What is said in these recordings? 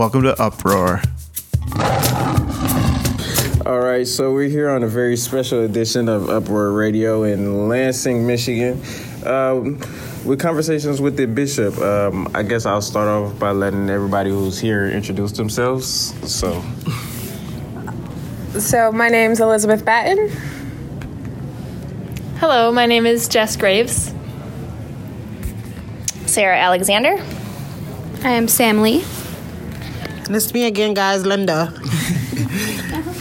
Welcome to Uproar. All right, so we're here on a very special edition of Uproar Radio in Lansing, Michigan, um, with conversations with the bishop. Um, I guess I'll start off by letting everybody who's here introduce themselves. So, So my name's Elizabeth Batten. Hello, my name is Jess Graves. Sarah Alexander. I am Sam Lee. And it's me again, guys, Linda.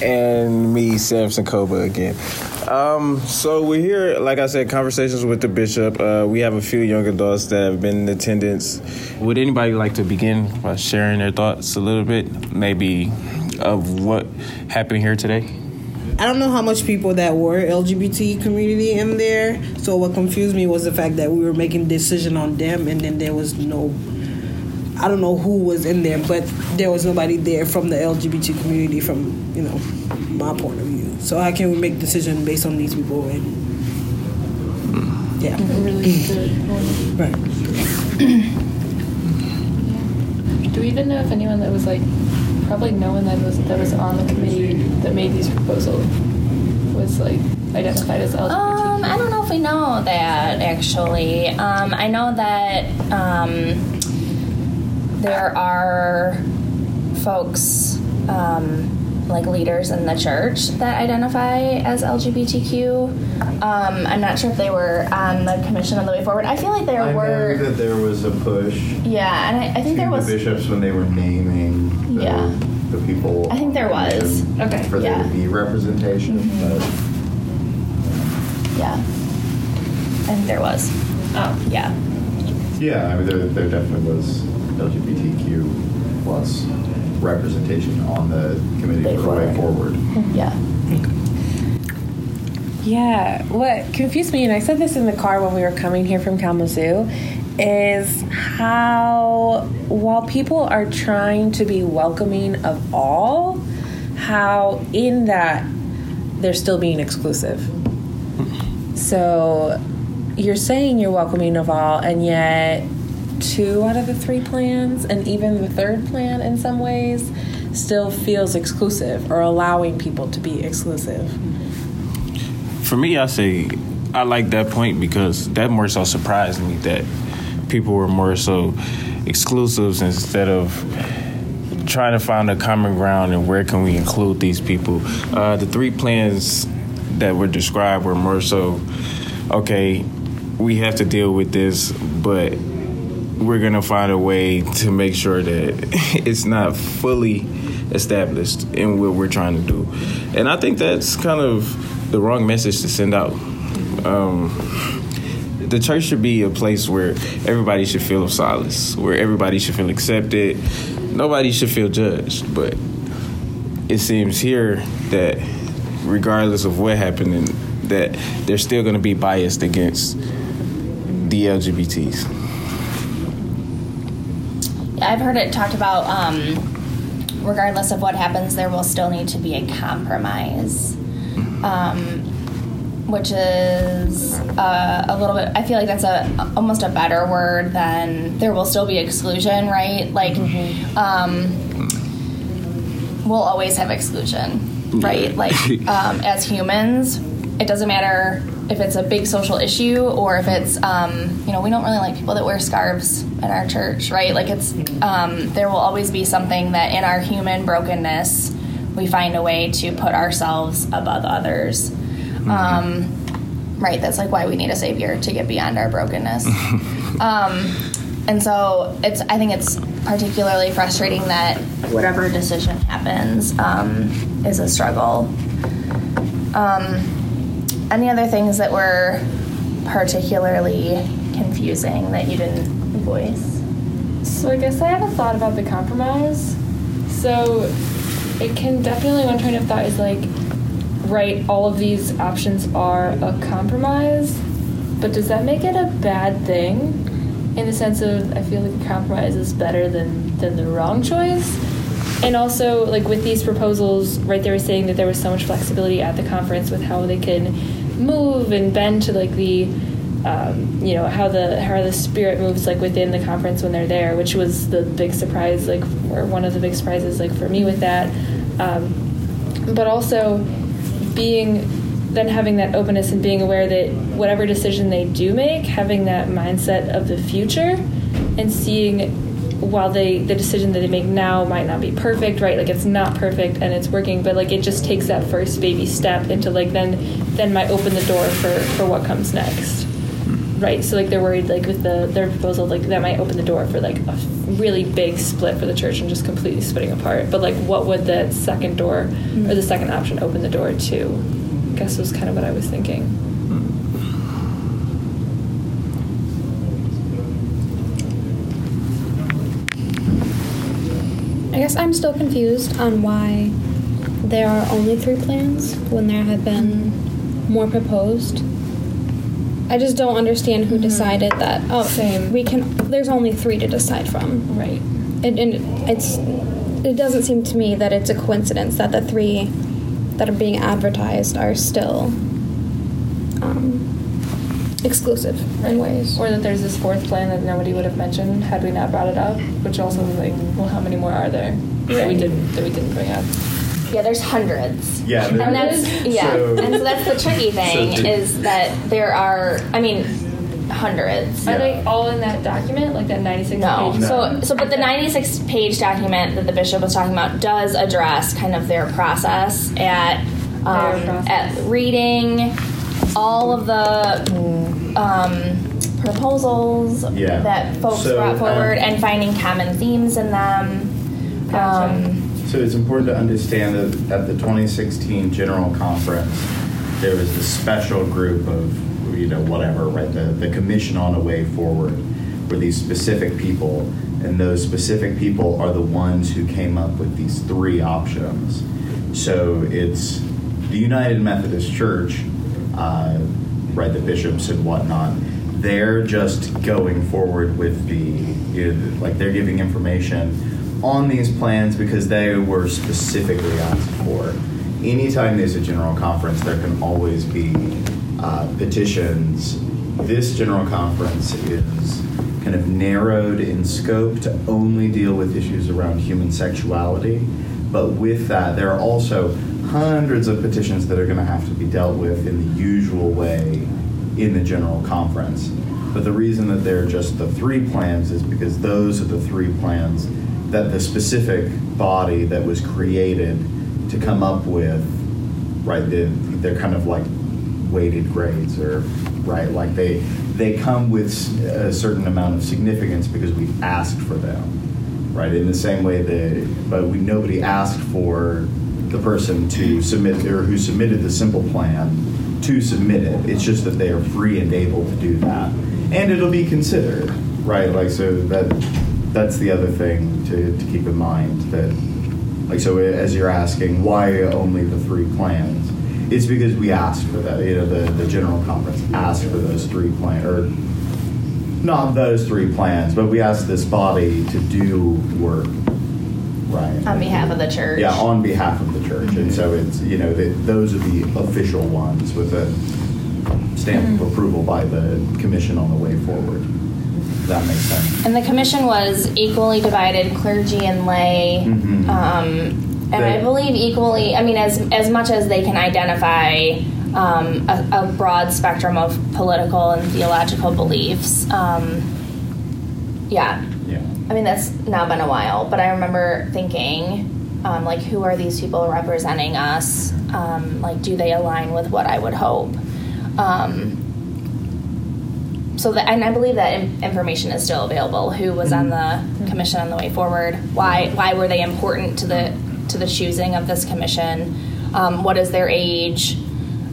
and me, Samson Koba again. Um, so we're here, like I said, conversations with the bishop. Uh, we have a few young adults that have been in attendance. Would anybody like to begin by sharing their thoughts a little bit, maybe of what happened here today? I don't know how much people that were LGBT community in there. So what confused me was the fact that we were making decision on them, and then there was no. I don't know who was in there, but there was nobody there from the LGBT community, from you know my point of view. So how can we make decision based on these people? And yeah, right. Do we even know if anyone that was like, probably no one that was that was on the committee that made these proposals was like identified as LGBT? Um, I don't know if we know that actually. Um, I know that um, there are folks, um, like leaders in the church, that identify as LGBTQ. Um, I'm not sure if they were on the commission on the way forward. I feel like there I were. that there was a push Yeah, and I, I think there was. the bishops when they were naming the, Yeah. the people. I think there was. Okay. For there Yeah. to be representation, But Yeah. I think there was. Oh, Yeah. yeah, I mean, there, there definitely was LGBTQ plus representation on the committee Way for the way forward. forward. Yeah. Yeah, what confused me, and I said this in the car when we were coming here from Kalamazoo, is how while people are trying to be welcoming of all, how in that they're still being exclusive. So you're saying you're welcoming of all, and yet two out of the three plans, and even the third plan in some ways, still feels exclusive or allowing people to be exclusive. For me, I say I like that point because that more so surprised me that people were more so exclusives instead of trying to find a common ground and where can we include these people. Uh, the three plans that were described were more so okay, we have to deal with this, but we're gonna find a way to make sure that it's not fully established in what we're trying to do. And I think that's kind of the wrong message to send out. Um, the church should be a place where everybody should feel of solace, where everybody should feel accepted. Nobody should feel judged. But it seems here that regardless of what happened, that they're still going to be biased against the LGBTs. I've heard it talked about. Um, regardless of what happens, there will still need to be a compromise, um, which is uh, a little bit. I feel like that's a almost a better word than there will still be exclusion, right? Like, um, we'll always have exclusion, right? Like, um, as humans, it doesn't matter if it's a big social issue or if it's um, you know we don't really like people that wear scarves in our church right? Like it's um, there will always be something that in our human brokenness we find a way to put ourselves above others. Um, right that's like why we need a savior to get beyond our brokenness. Um, and so it's i think it's particularly frustrating that whatever decision happens um, is a struggle. Um, any other things that were particularly confusing that you didn't voice? So I guess I have a thought about the compromise. So it can definitely one train of thought is like, right, all of these options are a compromise, but does that make it a bad thing? In the sense of I feel like a compromise is better than than the wrong choice. And also, like with these proposals, right, they were saying that there was so much flexibility at the conference with how they could move and bend to like the um, you know how the how the spirit moves like within the conference when they're there, which was the big surprise, like or one of the big surprises, like for me with that. Um, but also being then having that openness and being aware that whatever decision they do make, having that mindset of the future and seeing while they the decision that they make now might not be perfect, right? Like it's not perfect and it's working, but like it just takes that first baby step into like then then might open the door for for what comes next. Right. So like they're worried like with the their proposal like that might open the door for like a really big split for the church and just completely splitting apart. But like what would the second door or the second option open the door to? I guess was kind of what I was thinking. I guess I'm still confused on why there are only three plans when there have been more proposed. I just don't understand who decided that. Oh, Same. We can. There's only three to decide from. Right. and, and it's it doesn't seem to me that it's a coincidence that the three that are being advertised are still um, exclusive in ways. Or that there's this fourth plan that nobody would have mentioned had we not brought it up, which also was like, well, how many more are there that we didn't that we didn't bring up? Yeah, there's hundreds. Yeah, there and that's is. yeah, So- and so that's the tricky thing So is that there are. I mean, hundreds. Are they all in that document, like that 96 No. page? So, so, but the 96 page document that the bishop was talking about does address kind of their process at um, Their process. at reading all of the um, proposals Yeah. that folks So, brought forward um, and finding common themes in them. Gotcha. So it's important to understand that at the 2016 General Conference, there was this special group of, you know, whatever, right? The, the Commission on a Way Forward were these specific people, and those specific people are the ones who came up with these three options. So it's the United Methodist Church, uh, right, the bishops and whatnot, they're just going forward with the, you know, like, they're giving information on these plans because they were specifically asked for. Anytime there's a general conference, there can always be uh, petitions. This general conference is kind of narrowed in scope to only deal with issues around human sexuality. But with that, there are also hundreds of petitions that are going to have to be dealt with in the usual way in the general conference. But the reason that they're just the three plans is because those are the three plans that the specific body that was created to come up with, right? They're, they're kind of like weighted grades, or right, like they they come with a certain amount of significance because we asked for them, right? In the same way that, but we nobody asked for the person to submit or who submitted the simple plan to submit it. It's just that they are free and able to do that, and it'll be considered, right? Like so that that's the other thing to, to keep in mind that like so as you're asking why only the three plans it's because we asked for that you know the, the general conference asked for those three plans or not those three plans but we asked this body to do work right? On behalf of the church. yeah on behalf of the church. And so mm-hmm. it's you know the, those are the official ones with a stamp of mm-hmm. approval by the commission on the way forward that makes sense And the commission was equally divided, clergy and lay. Mhm. Um, and I believe equally, I mean, as, as much as they can identify um, a, a broad spectrum of political and theological beliefs. Um, yeah. yeah I mean, that's now been a while, but I remember thinking, um, like, who are these people representing us? Um, like, do they align with what I would hope? So that, and I believe that information is still available. Who was on the commission on the way forward? Why why were they important to the to the choosing of this commission? Um, what is their age?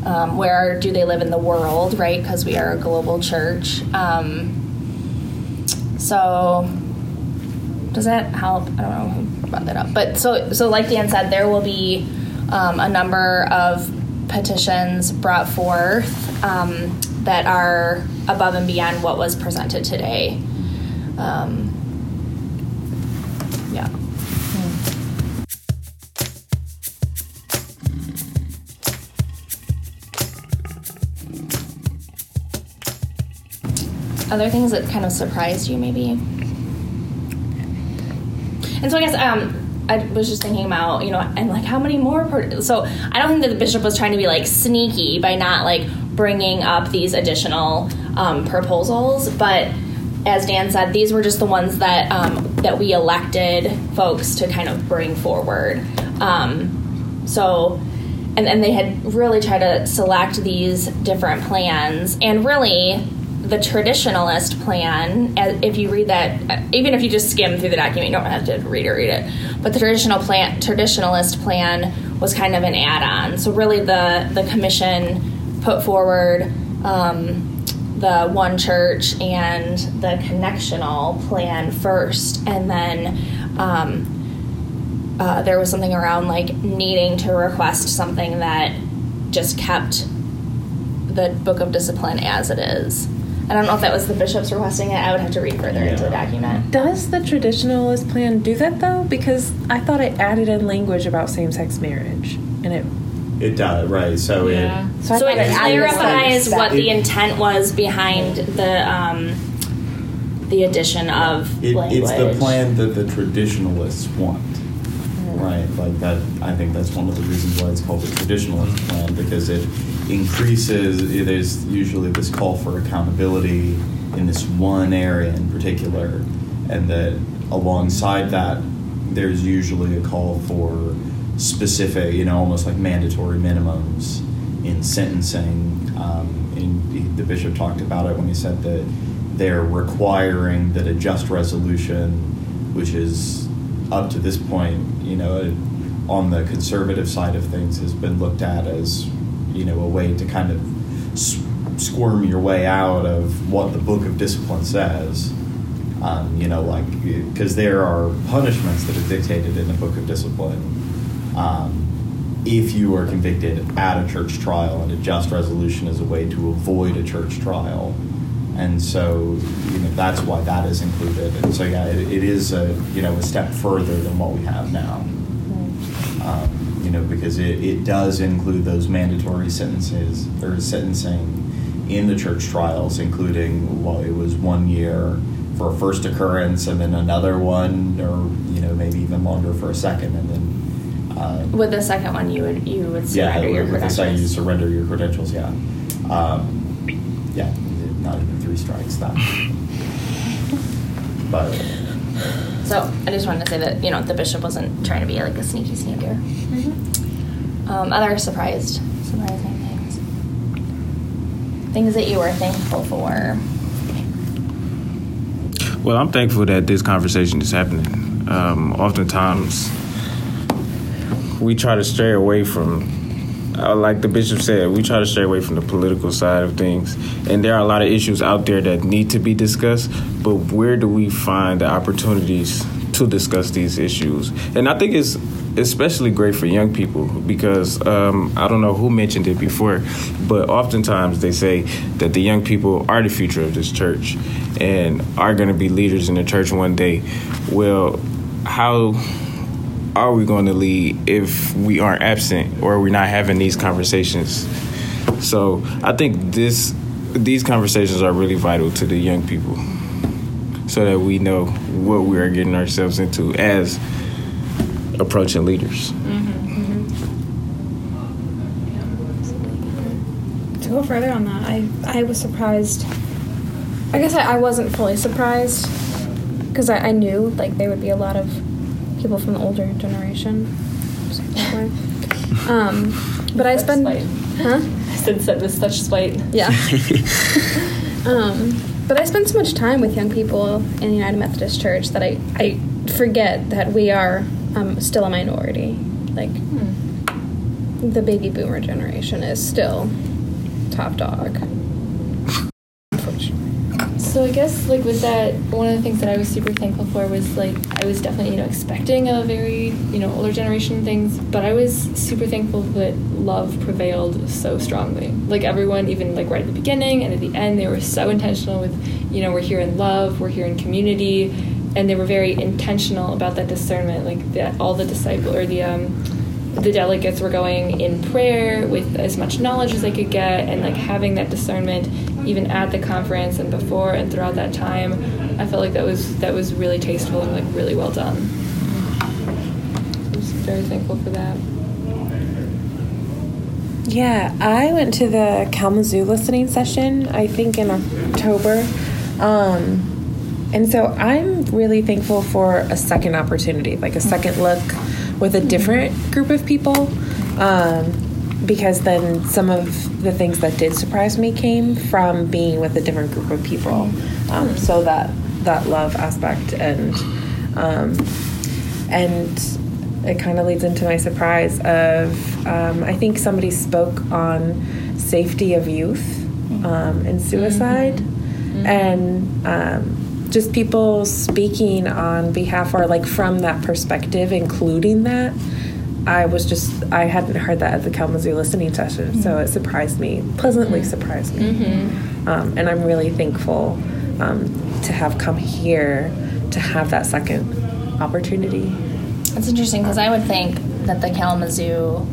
Um, where do they live in the world? Right, because we are a global church. Um, so does that help? I don't know who brought that up, but so so like Dan said, there will be um, a number of petitions brought forth um, that are above and beyond what was presented today. Um, yeah. other things that kind of surprised you, maybe? And so I guess um, I was just thinking about you know, and like how many more? Per- so I don't think that the bishop was trying to be like sneaky by not like bringing up these additional um, proposals, but as Dan said, these were just the ones that um, that we elected folks to kind of bring forward. Um, so, and and they had really tried to select these different plans, and really. The traditionalist plan. If you read that, even if you just skim through the document, you don't have to read it, read it. But the traditional plan, traditionalist plan, was kind of an add-on. So really, the the commission put forward um, the one church and the connectional plan first, and then um, uh, there was something around like needing to request something that just kept the book of discipline as it is. I don't know if that was the bishops requesting it. I would have to read further into the document. Does the traditionalist plan do that though? Because I thought it added in language about same-sex marriage, and it. It does, right. So Yeah. it, So, I So it clarifies what the intent was behind the um, the addition of it language. it's the plan that the traditionalists want. Right, like that, I think that's one of the reasons why it's called the traditionalist plan, because it increases, there's usually this call for accountability in this one area in particular, and that alongside that, there's usually a call for specific, you know, almost like mandatory minimums in sentencing. Um, and the bishop talked about it when he said that they're requiring that a just resolution, which is up to this point, you know, on the conservative side of things, has been looked at as, you know, a way to kind of squirm your way out of what the book of discipline says. Um, you know, like, because there are punishments that are dictated in the book of discipline. Um, if you are convicted at a church trial, and a just resolution is a way to avoid a church trial. And so, you know, that's why that is included. And so, yeah, it, it is a, you know, a step further than what we have now. Um, you know, because it, it does include those mandatory sentences or sentencing in the church trials, including, well, it was one year for a first occurrence and then another one, or, you know, maybe even longer for a second, and then, uh, With the second one, you would you would yeah, surrender your with the second you credentials. surrender your credentials, yeah. Um, yeah, not even three strikes, that. But, So I just wanted to say that you know the bishop wasn't trying to be like a sneaky sneaker. Mm-hmm. Um, other surprised surprising things, things that you were thankful for. Well, I'm thankful that this conversation is happening. Um, oftentimes, we try to stray away from, uh, like the bishop said, we try to stray away from the political side of things. And there are a lot of issues out there that need to be discussed, but where do we find the opportunities to discuss these issues? And I think it's especially great for young people because um, I don't know who mentioned it before, but oftentimes they say that the young people are the future of this church and are going to be leaders in the church one day. Well, how are we going to lead if we aren't absent or we're not having these conversations? So I think this these conversations are really vital to the young people so that we know what we are getting ourselves into as approaching leaders. Mm-hmm. Mm-hmm. To go further on that, I I was surprised. I guess I, I wasn't fully surprised because I, I knew like there would be a lot of people from the older generation. that. Um, but I spend, spite. huh? I said said with such spite. Yeah. um, but I spend so much time with young people in the United Methodist Church that I, I forget that we are um, still a minority. Like, the baby boomer generation is still top dog. So I guess like with that, one of the things that I was super thankful for was like I was definitely you know expecting a very you know older generation things, but I was super thankful that love prevailed so strongly. Like everyone, even like right at the beginning and at the end, they were so intentional with you know we're here in love, we're here in community, and they were very intentional about that discernment. Like that all the disciple or the um, the delegates were going in prayer with as much knowledge as they could get and like having that discernment even at the conference and before and throughout that time. I felt like that was that was really tasteful and like really well done. I'm very thankful for that. Yeah, I went to the Kalamazoo listening session, I think in October. Um, and so I'm really thankful for a second opportunity, like a second look with a different group of people. Um, because then some of the things that did surprise me came from being with a different group of people. Um, so that that love aspect and um, and it kind of leads into my surprise of um, I think somebody spoke on safety of youth um, and suicide and um, just people speaking on behalf or like from that perspective, including that. I was just I hadn't heard that at the Kalamazoo listening session, so it surprised me, pleasantly surprised me, um, and I'm really thankful um, to have come here to have that second opportunity. It's interesting because I would think that the Kalamazoo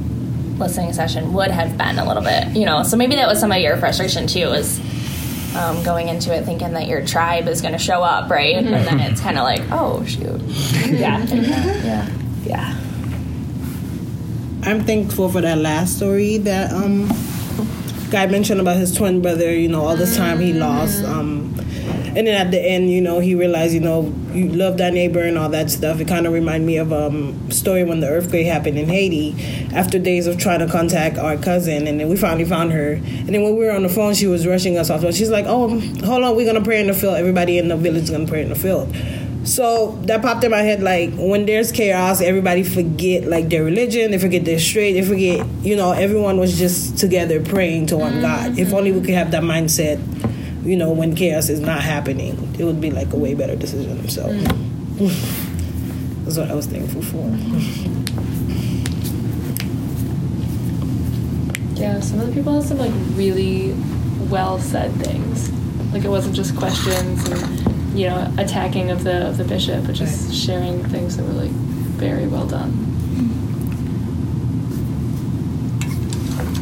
listening session would have been a little bit, you know. So maybe that was some of your frustration too, was um, going into it thinking that your tribe is going to show up, right? And then it's kind of like, oh shoot, Yeah, yeah. yeah. I'm thankful for that last story that um guy mentioned about his twin brother. You know, all this time he lost. Um, and then at the end, you know, he realized, you know, you love that neighbor and all that stuff. It kind of reminded me of um story when the earthquake happened in Haiti. After days of trying to contact our cousin, and then we finally found her. And then when we were on the phone, she was rushing us off. She's like, "Oh, hold on, we're gonna pray in the field. Everybody in the village is gonna pray in the field." So that popped in my head like when there's chaos, everybody forget like their religion, they forget their straight, they forget, you know, everyone was just together praying to one God. If mm-hmm. only we could have that mindset, you know, when chaos is not happening, it would be like a way better decision. So mm. that's what I was thankful for. Yeah, some of the people had some like really well said things. Like it wasn't just questions and you know attacking of the of the bishop, but just sharing things that were like very well done.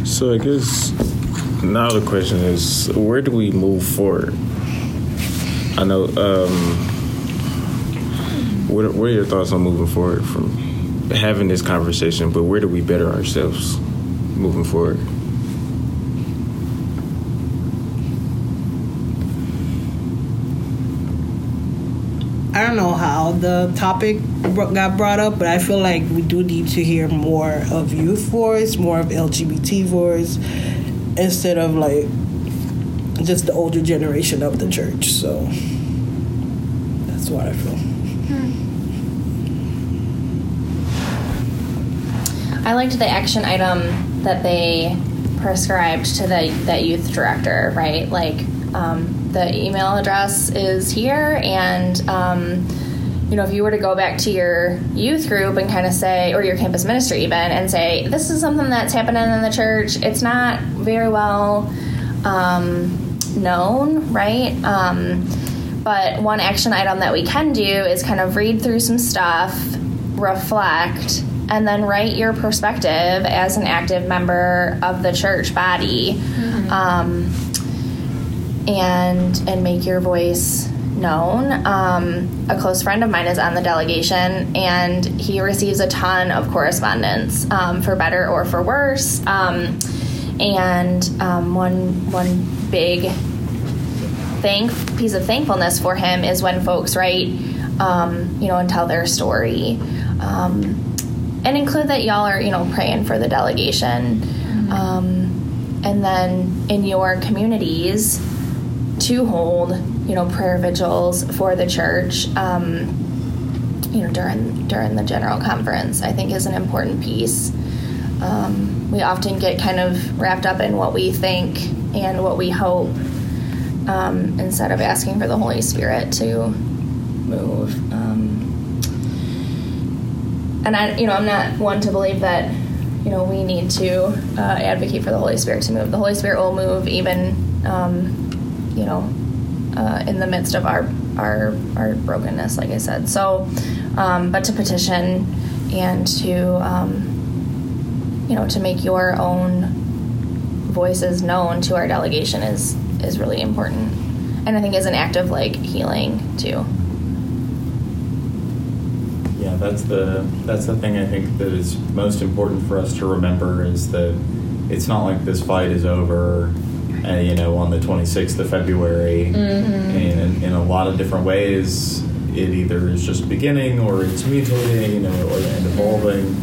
So I guess now the question is, where do we move forward? I know. Um, what, are- what are your thoughts on moving forward from having this conversation? But where do we better ourselves moving forward? I don't know how the topic got brought up, but I feel like we do need to hear more of youth voice, more of LGBT voice, instead of like just the older generation of the church. So that's what I feel. I liked the action item that they prescribed to the that youth director, right? Like um, the email address is here, and um, you know, if you were to go back to your youth group and kind of say, or your campus ministry even, and say, this is something that's happening in the church. It's not very well um, known, right? Um, but one action item that we can do is kind of read through some stuff, reflect, and then write your perspective as an active member of the church body, um, and and make your voice known. Um, a close friend of mine is on the delegation, and he receives a ton of correspondence, um, for better or for worse. Um, and um, one one big thank piece of thankfulness for him is when folks write, um, you know, and tell their story, um, and include that y'all are, you know, praying for the delegation, um, and then in your communities to hold, you know, prayer vigils for the church. Um, you know, during during the general conference, I think is an important piece. Um, we often get kind of wrapped up in what we think and what we hope um, instead of asking for the Holy Spirit to move. Um, and I, you know, I'm not one to believe that, you know, we need to uh, advocate for the Holy Spirit to move. The Holy Spirit will move even, um, you know, uh, in the midst of our our our brokenness, like I said. So, um, but to petition and to, um, you know, to make your own voices known to our delegation is is really important, and I think is an act of like healing too. Yeah, that's the that's the thing I think that is most important for us to remember is that it's not like this fight is over, uh, you know, on the 26th of February. And in, in a lot of different ways, it either is just beginning or it's mutating, you know, or and evolving.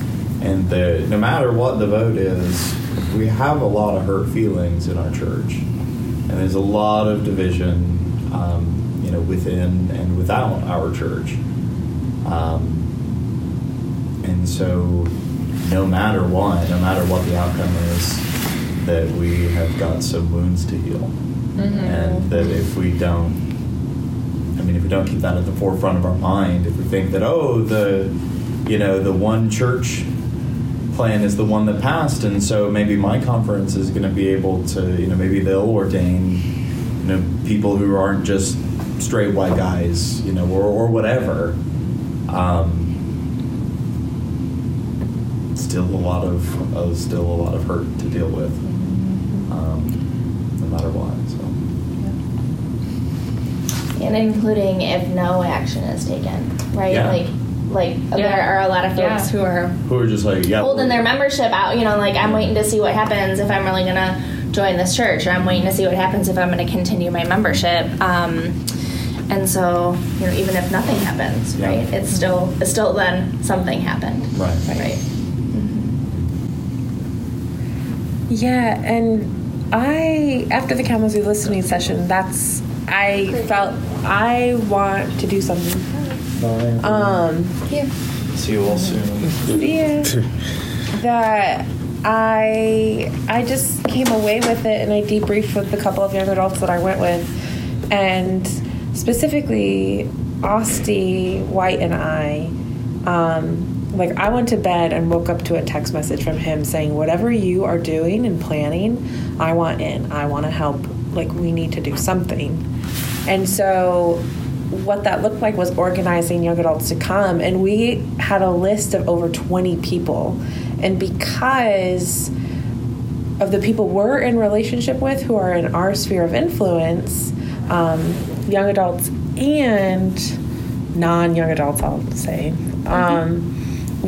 And the, no matter what the vote is, we have a lot of hurt feelings in our church, and there's a lot of division, um, you know, within and without our church. Um, and so, no matter what, no matter what the outcome is, that we have got some wounds to heal. And that if we don't, I mean, if we don't keep that at the forefront of our mind, if we think that, oh, the, you know, the one church plan is the one that passed, and so maybe my conference is going to be able to, you know, maybe they'll ordain, you know, people who aren't just straight white guys, you know, or, or whatever. Um, still a lot of uh, still a lot of hurt to deal with, um, no matter what. So Yeah. and including if no action is taken, right? Yeah. Like, like there are a lot of folks Yeah. who are who are just like yeah, holding their membership out. You know, like I'm waiting to see what happens if I'm really gonna join this church, or I'm waiting to see what happens if I'm gonna continue my membership. Um, and so, you know, even if nothing happens, Yeah. right? It's still, it's still then something happened, Right. Right. Yeah, and I after the Kalamazoo listening session, that's I felt I want to do something. Um, See you all soon. yeah, that I I just came away with it, and I debriefed with the couple of young adults that I went with, and specifically, Osty White and I. Um, like I went to bed and woke up to a text message from him saying, "Whatever you are doing and planning, I want in. I want to help. Like we need to do something." And so what that looked like was organizing young adults to come and we had a list of over 20 people and because of the people we're in relationship with who are in our sphere of influence um, young adults and non-young adults i'll say um,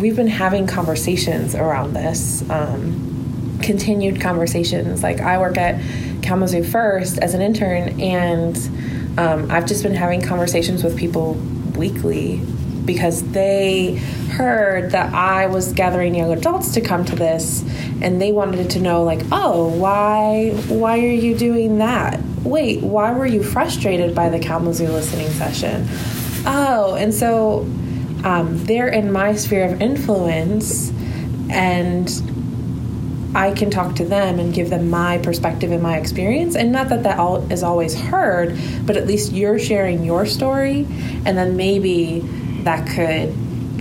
we've been having conversations around this um, continued conversations. Like i work at kalamazoo first as an intern and um, I've just been having conversations with people weekly because they heard that I was gathering young adults to come to this and they wanted to know like oh why why are you doing that? Wait why were you frustrated by the Kalamazoo listening session? Oh and so um, they're in my sphere of influence and I can talk to them and give them my perspective and my experience. And not that that all is always heard, but at least you're sharing your story, and then maybe that could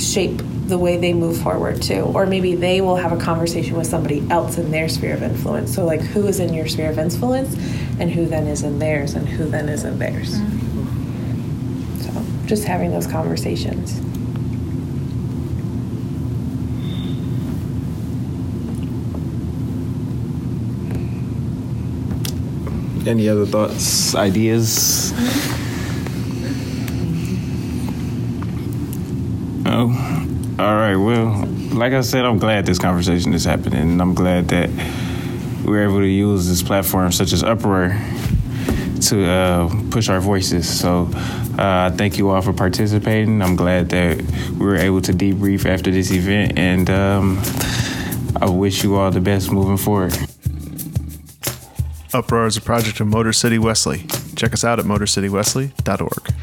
shape the way they move forward too. Or maybe they will have a conversation with somebody else in their sphere of influence. So, like, who is in your sphere of influence, and who then is in theirs, and who then is in theirs. So, just having those conversations. Any other thoughts, ideas? Oh, all right. Well, like I said, I'm glad this conversation is happening, and I'm glad that we're able to use this platform, such as Uproar, to uh, push our voices. So, uh, thank you all for participating. I'm glad that we were able to debrief after this event, and um, I wish you all the best moving forward. Uproar is a project of Motor City Wesley. Check us out at motorcitywesley.org.